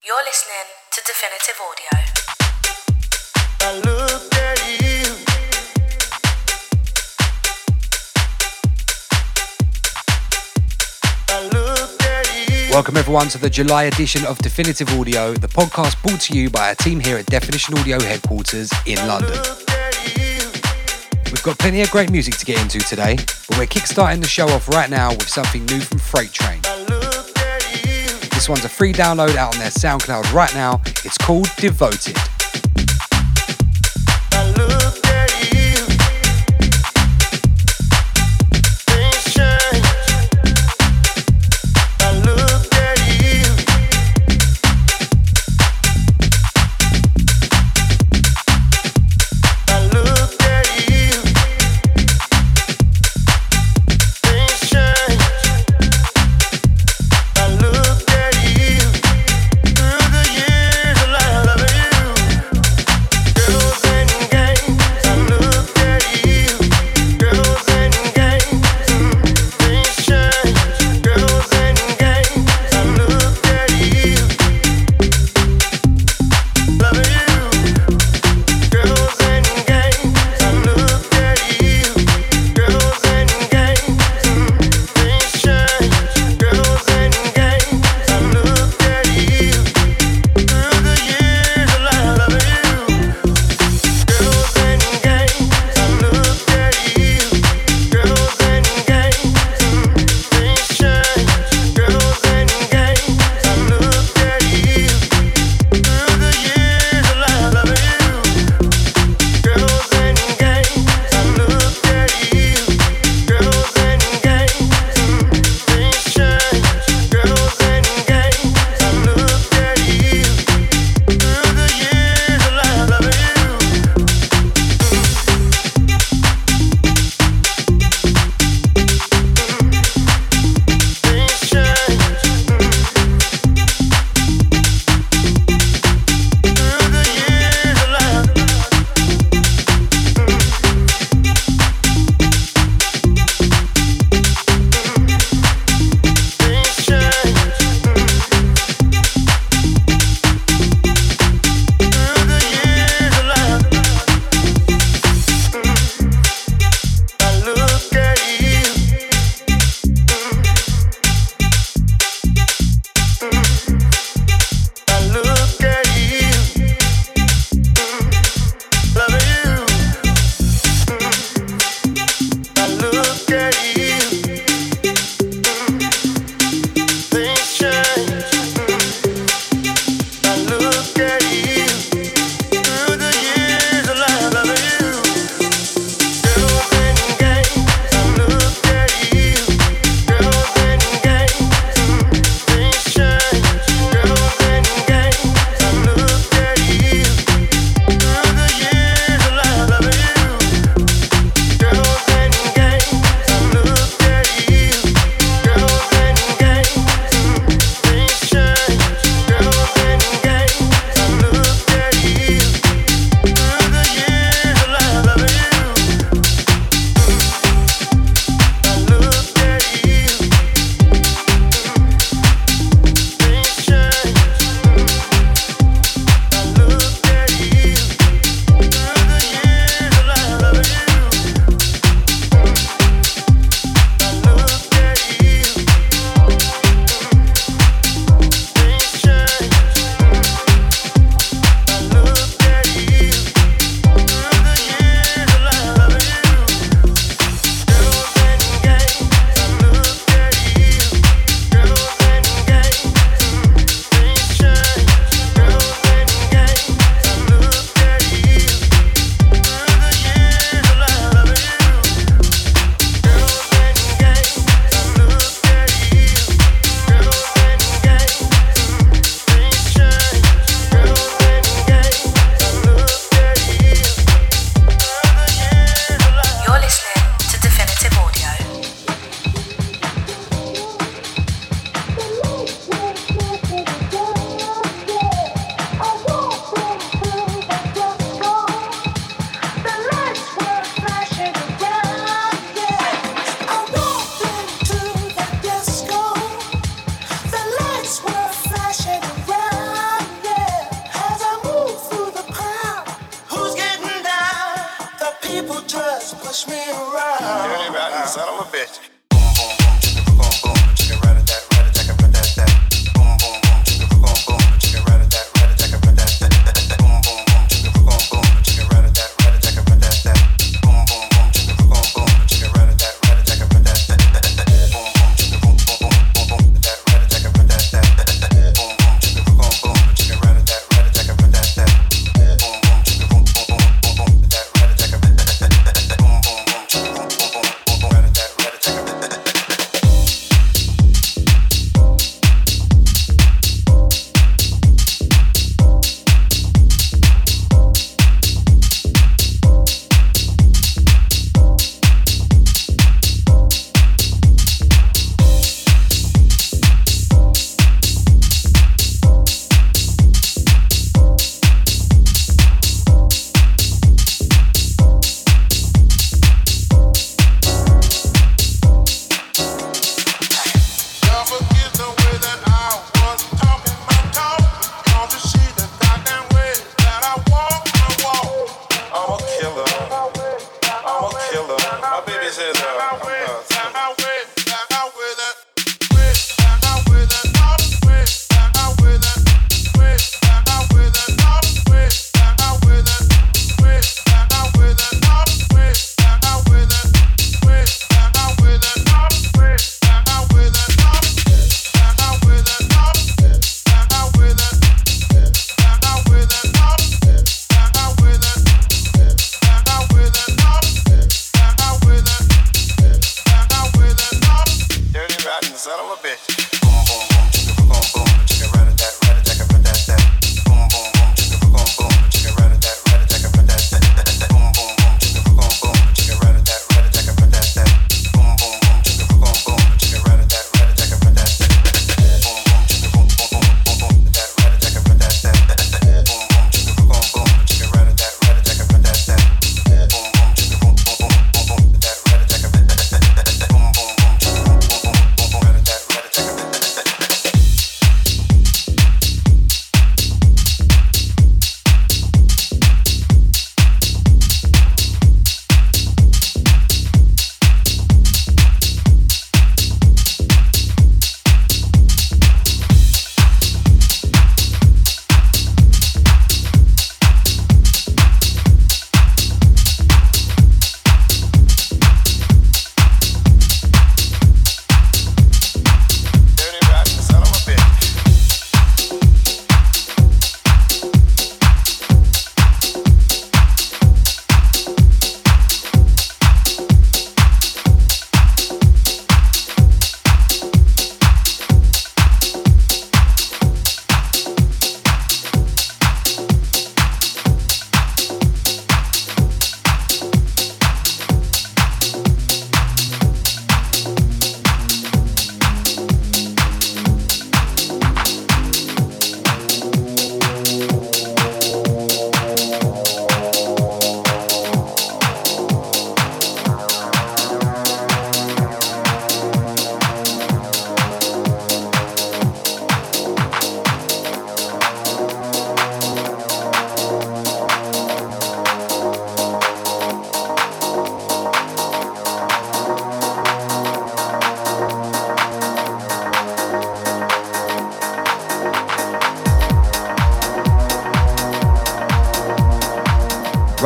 You're listening to Definitive Audio. I looked at you. I looked at you. Welcome everyone to the July edition of Definitive Audio, the podcast brought to you by our team here at Definition Audio headquarters in London. Looked at you. We've got plenty of great music to get into today, but we're kickstarting the show off right now with something new from Freight Train. This one's a free download out on their SoundCloud right now. It's called Devoted.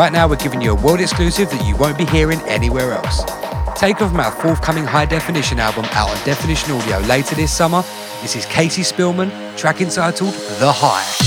Right now, we're giving you a world exclusive that you won't be hearing anywhere else. Take Taken from our forthcoming high definition album out on Definition Audio later this summer, this is Casey Spillman, track entitled The High.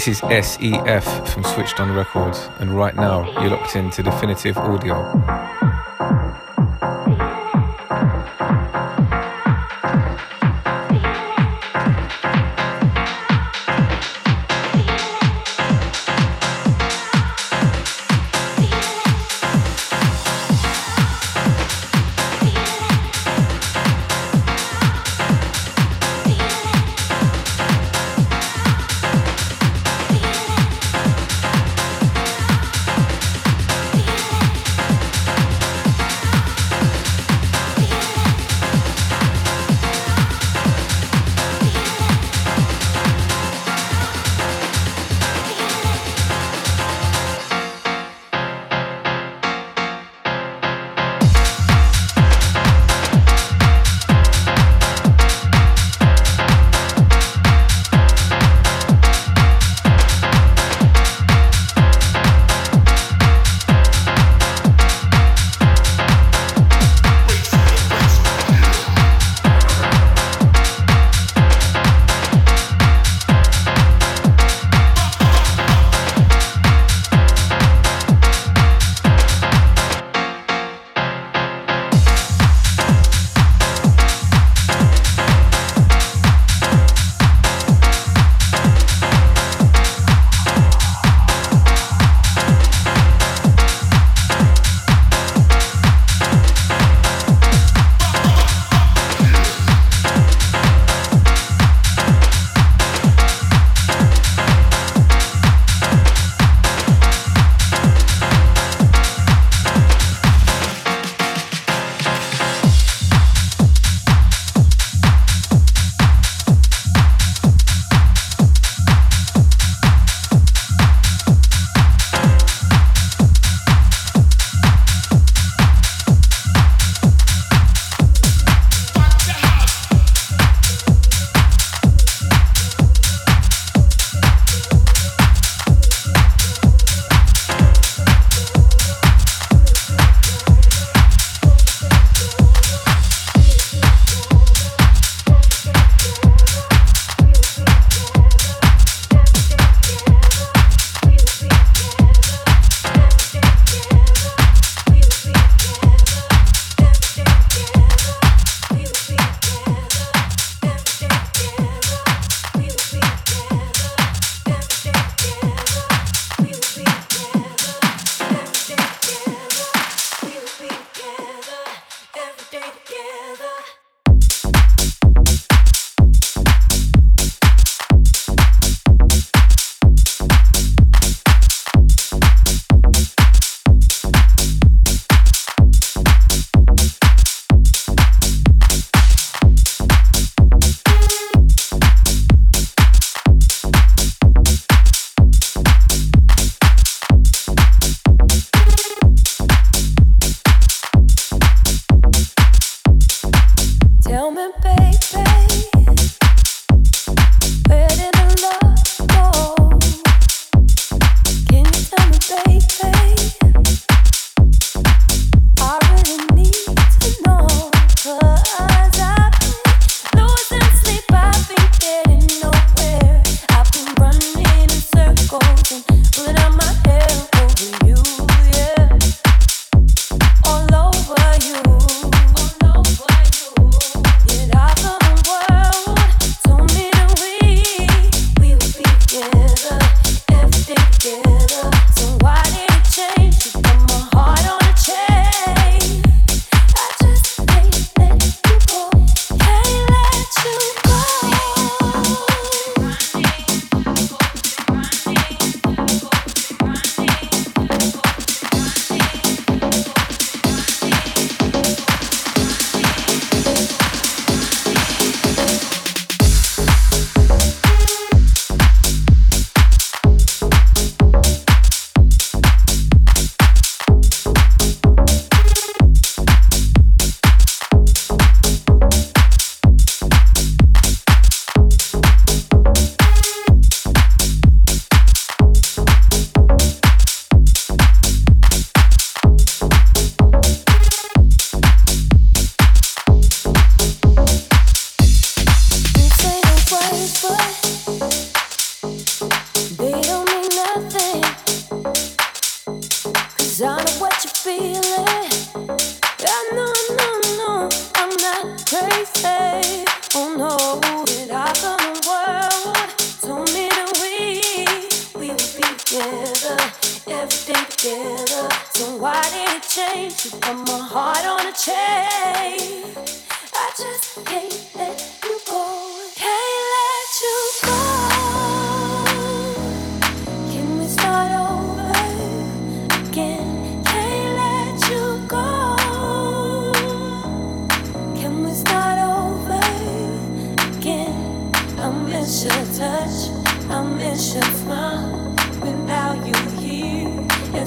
This is SEF from Switched On Records, and right now you're locked into Definitive Audio.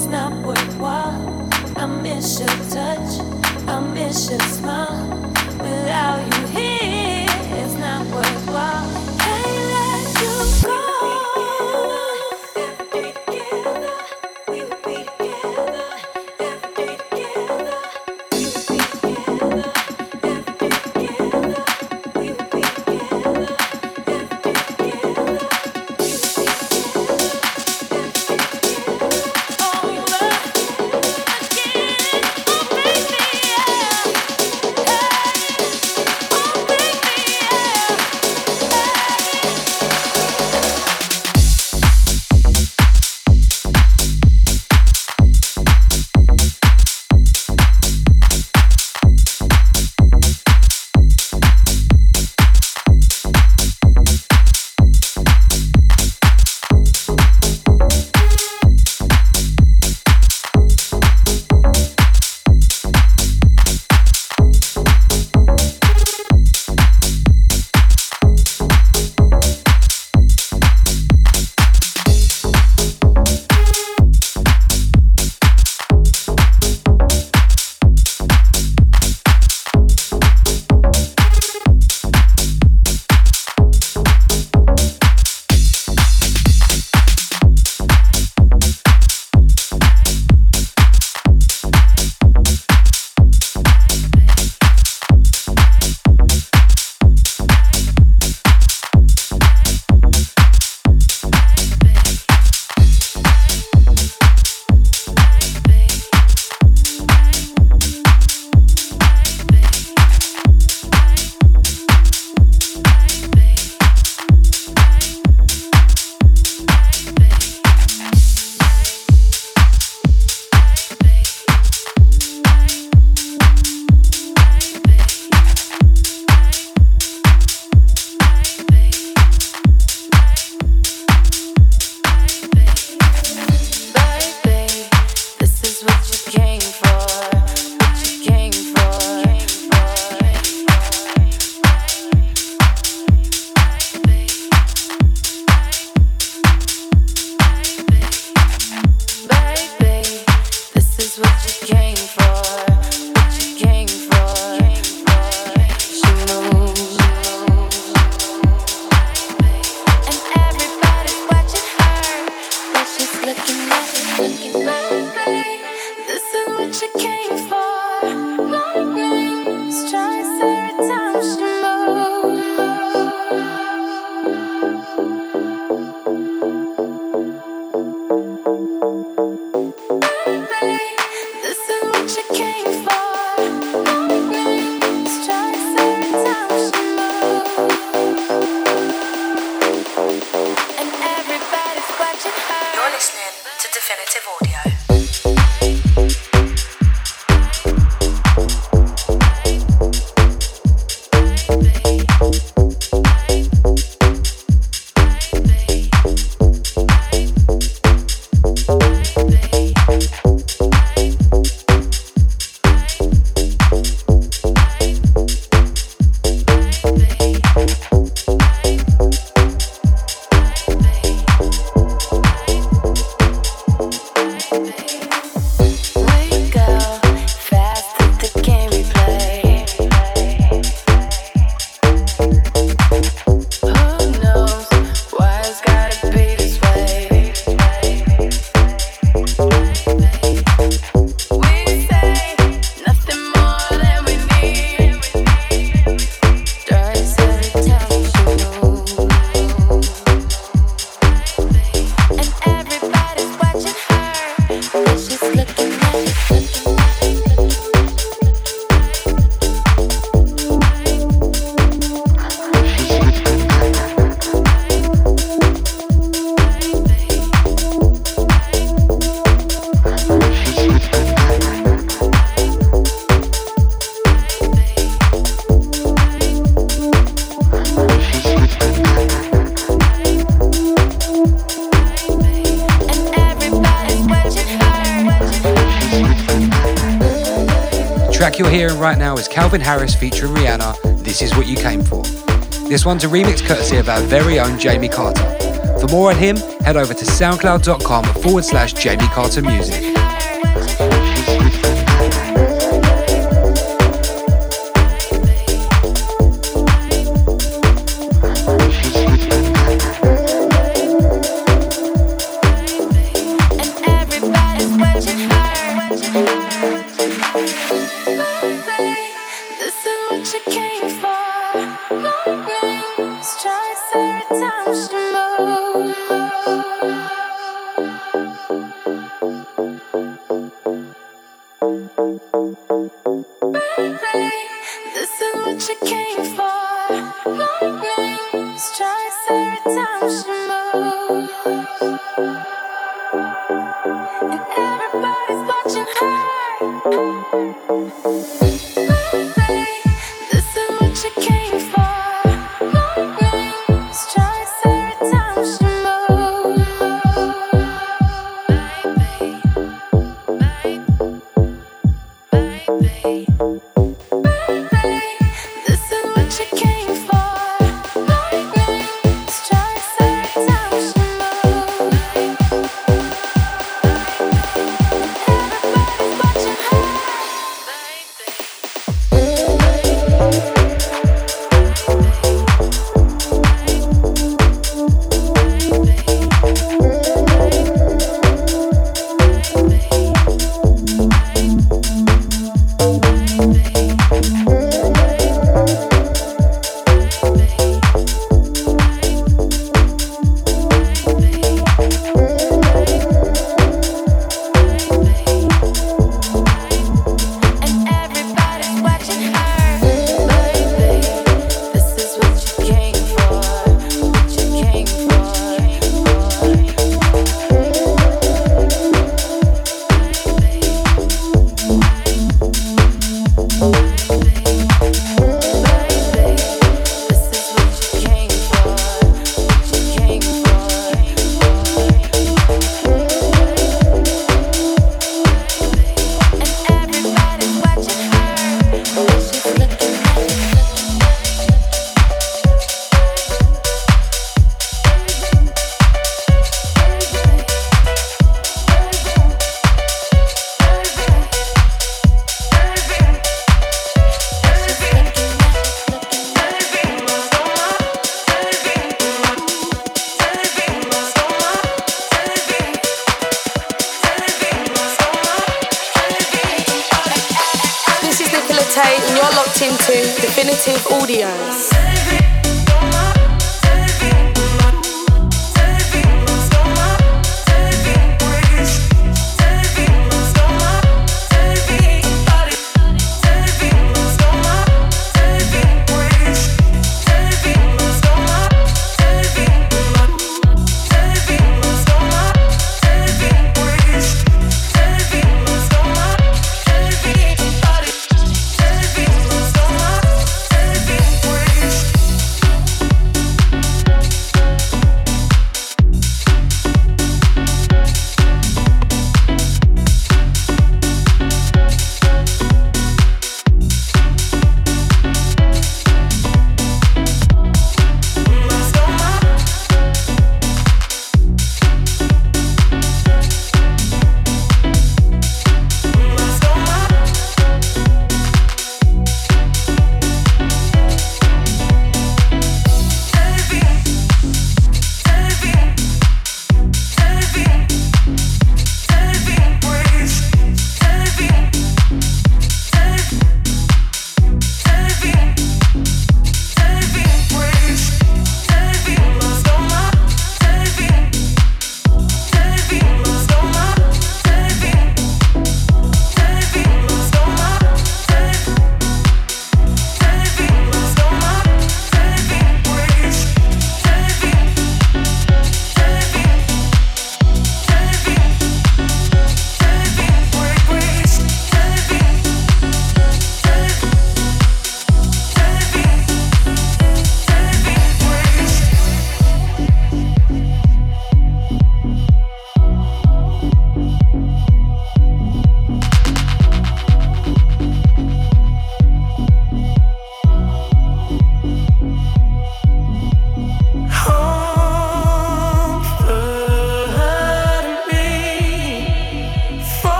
it's not worthwhile. I miss your touch, I miss your smile without you here. Calvin Harris featuring Rihanna, This Is What You Came For. This one's a remix courtesy of our very own Jamie Carter. For more on him, head over to soundcloud.com forward slash Jamie Carter Music.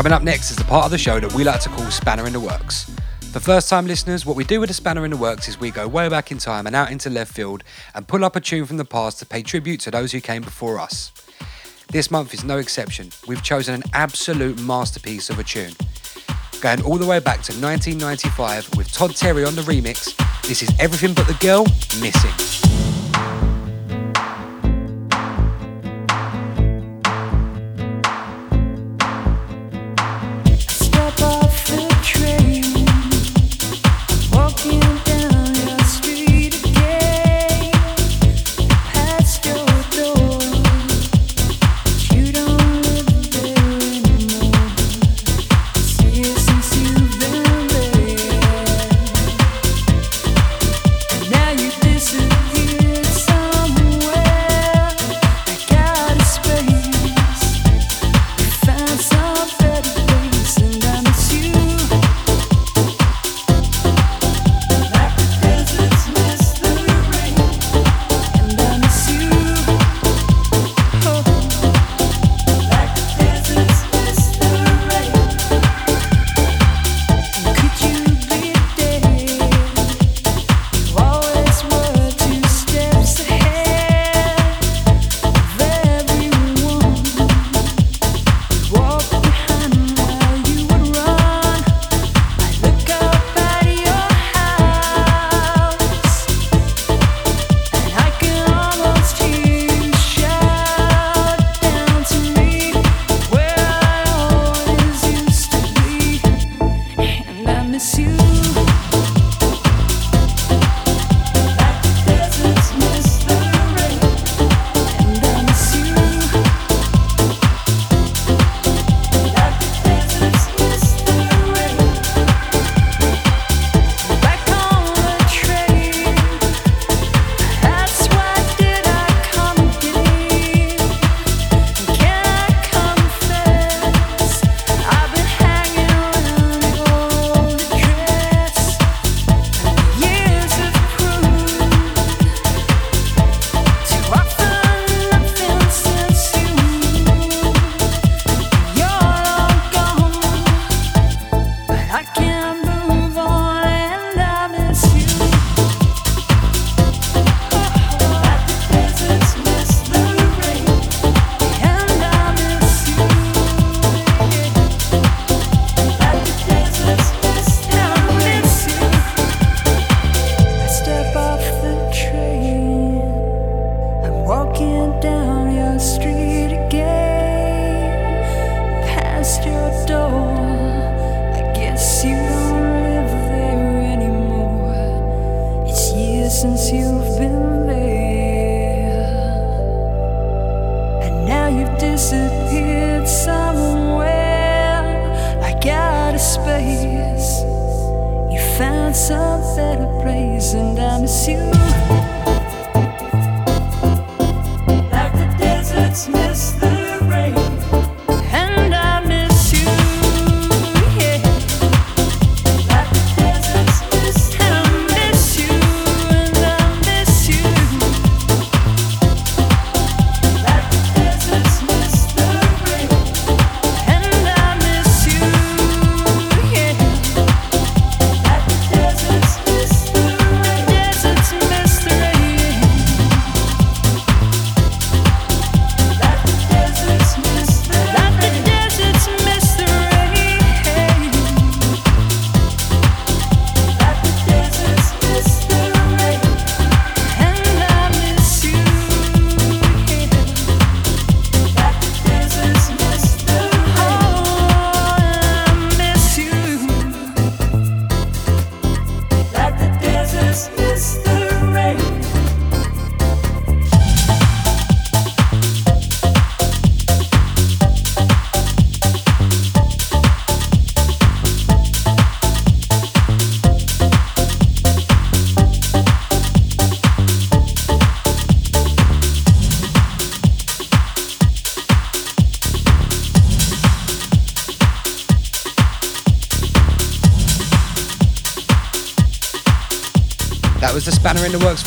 Coming up next is the part of the show that we like to call Spanner in the Works. For first time listeners, what we do with a spanner in the works is we go way back in time and out into left field and pull up a tune from the past to pay tribute to those who came before us. This month is no exception. We've chosen an absolute masterpiece of a tune. Going all the way back to 1995 with Todd Terry on the remix, this is Everything But the Girl Missing.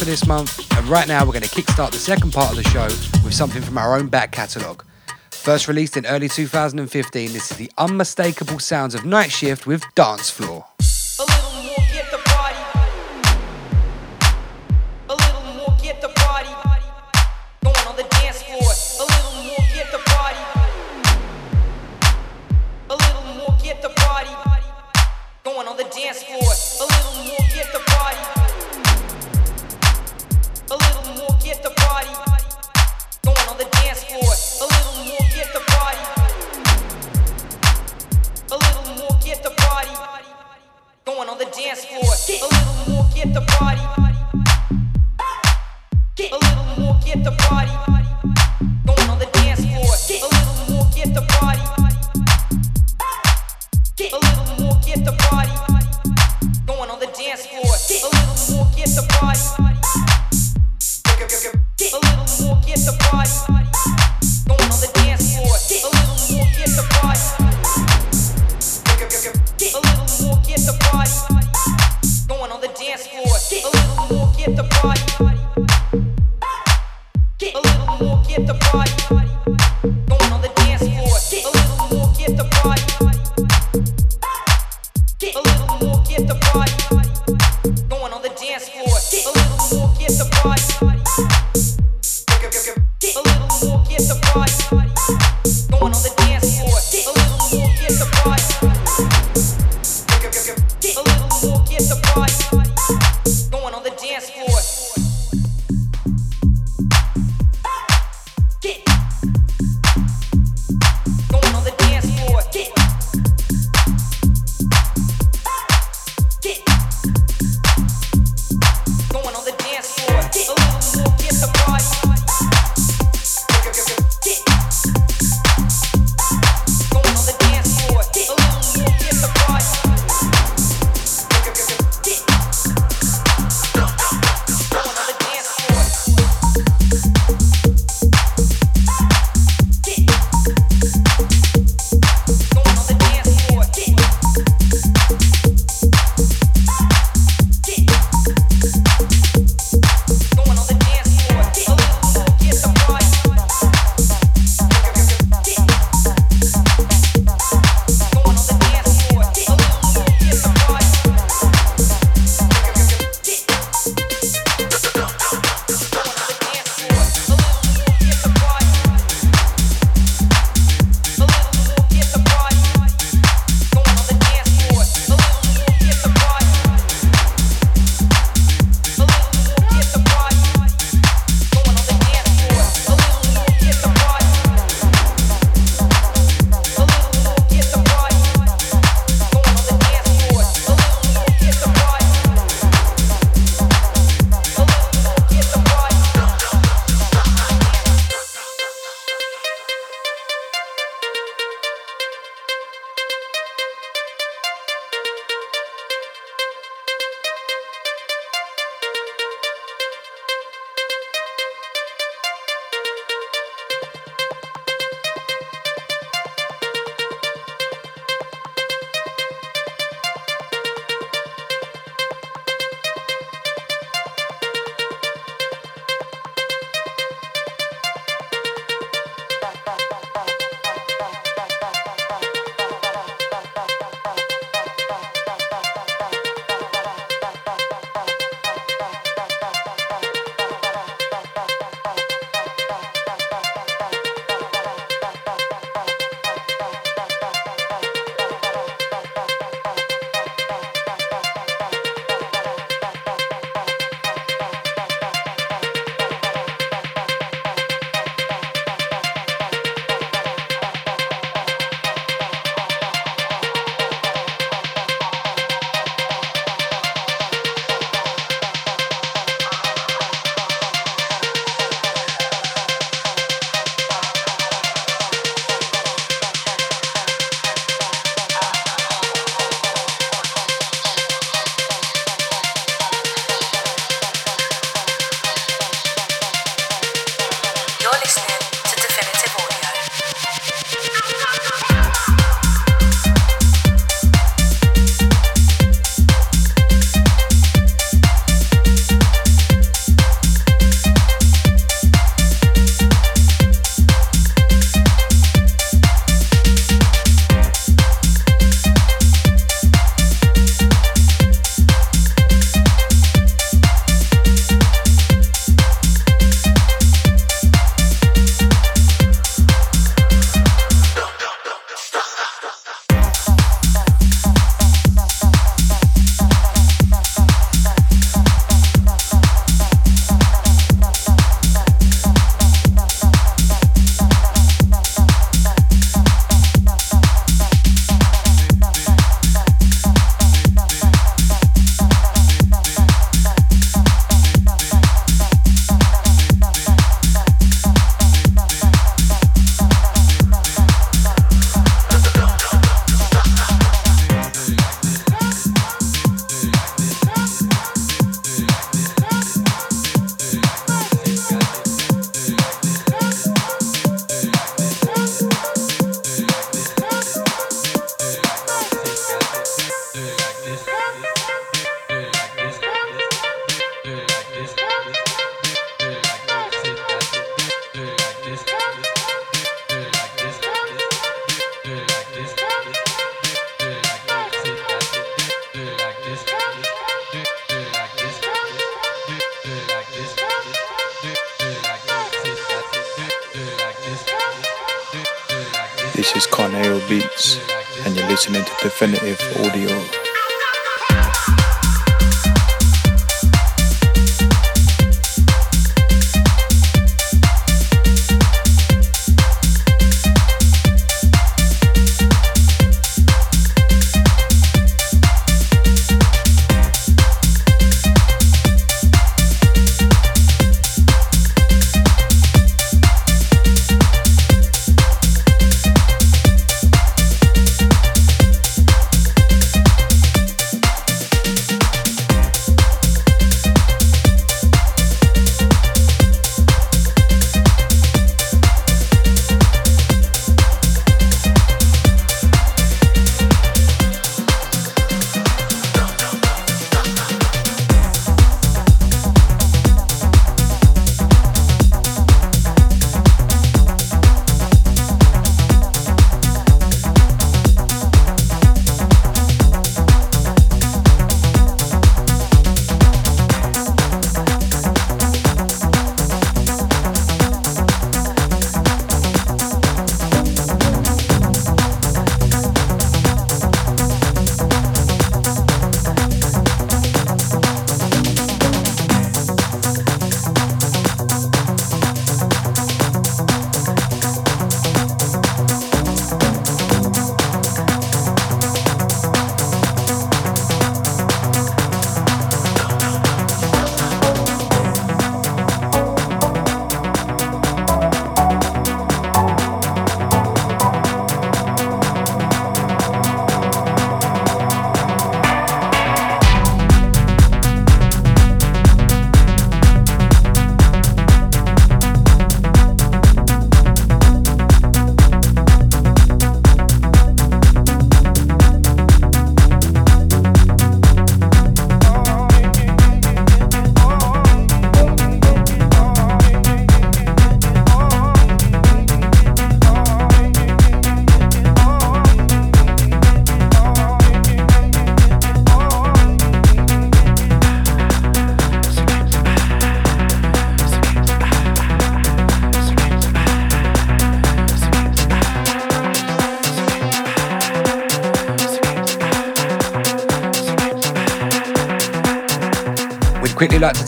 for this month, and right now we're going to kickstart the second part of the show with something from our own back catalogue. First released in early 2015, this is the unmistakable sounds of Night Shift with Dance Floor. This is Carnero Beats, and you're listening to Definition Audio.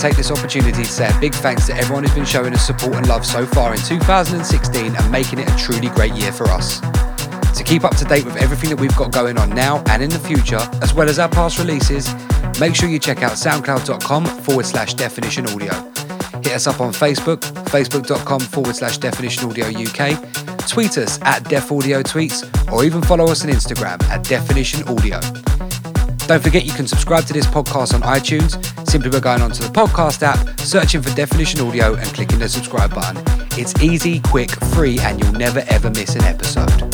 Take this opportunity to say a big thanks to everyone who's been showing us support and love so far in 2016 and making it a truly great year for us. To keep up to date with everything that we've got going on now and in the future, as well as our past releases, make sure you check out soundcloud.com forward slash definition audio. Hit us up on Facebook, facebook.com forward slash definition audio UK, tweet us at def audio tweets, or even follow us on Instagram at definition audio. Don't forget you can subscribe to this podcast on iTunes simply by going onto the podcast app, searching for Definition Audio, and clicking the subscribe button. It's easy, quick, free, and you'll never ever miss an episode.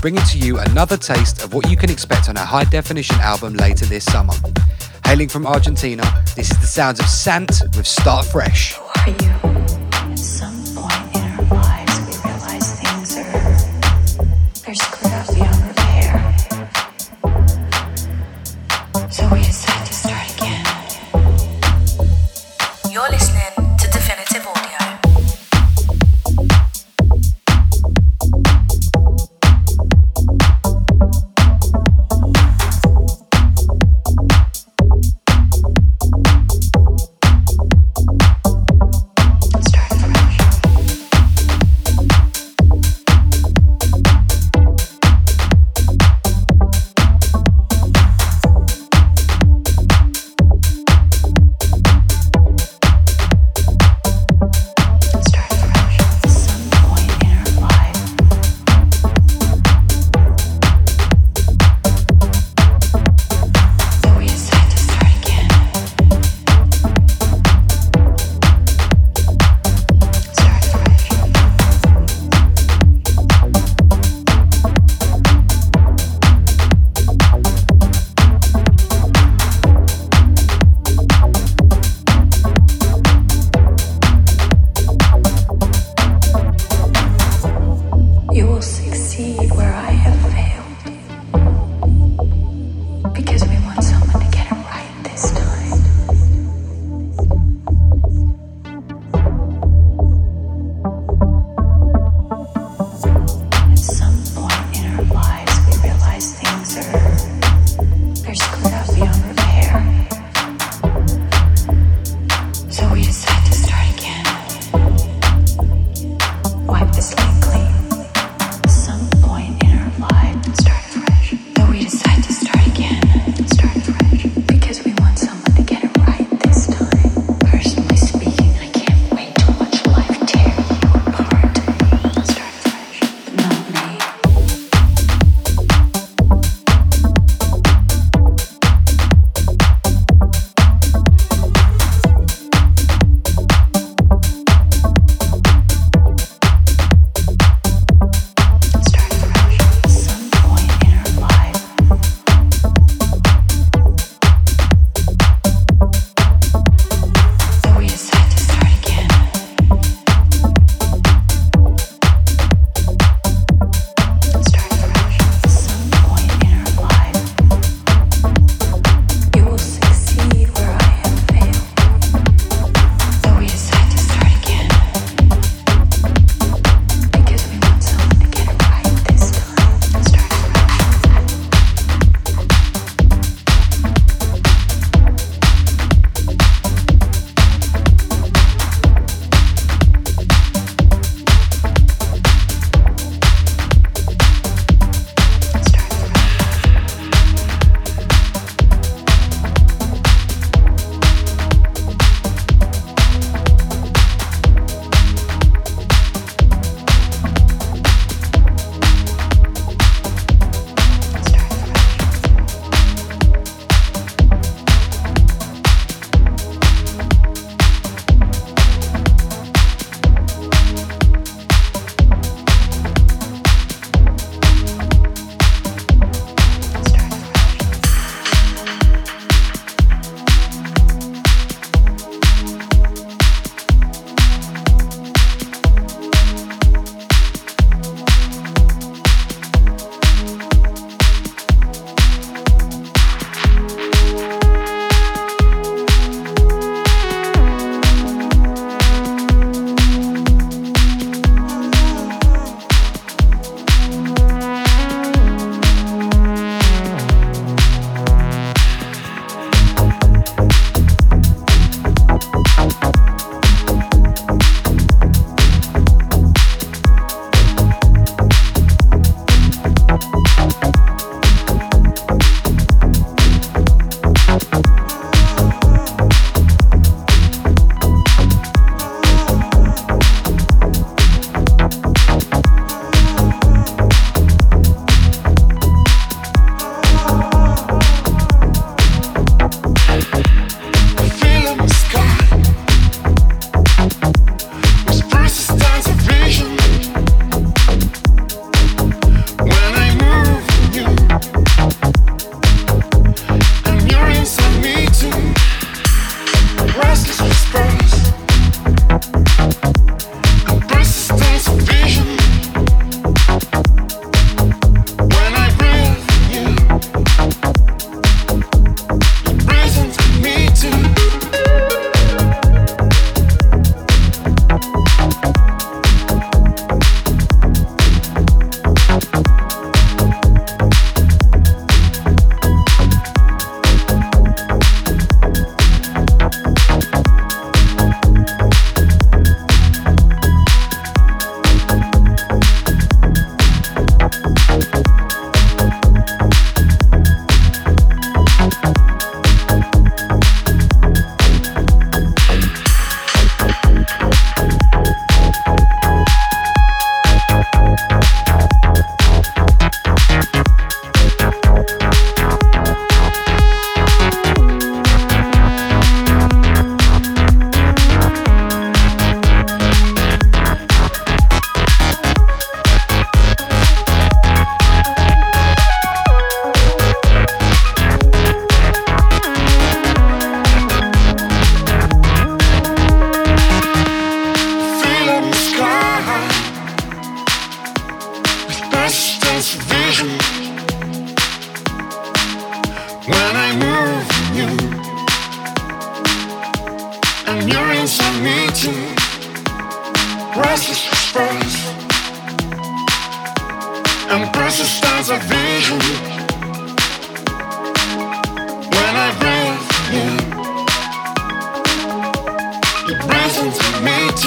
bringing to you another taste of what you can expect on a high definition album later this summer. Hailing from Argentina, this is the sounds of Sant with Start Fresh.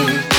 Me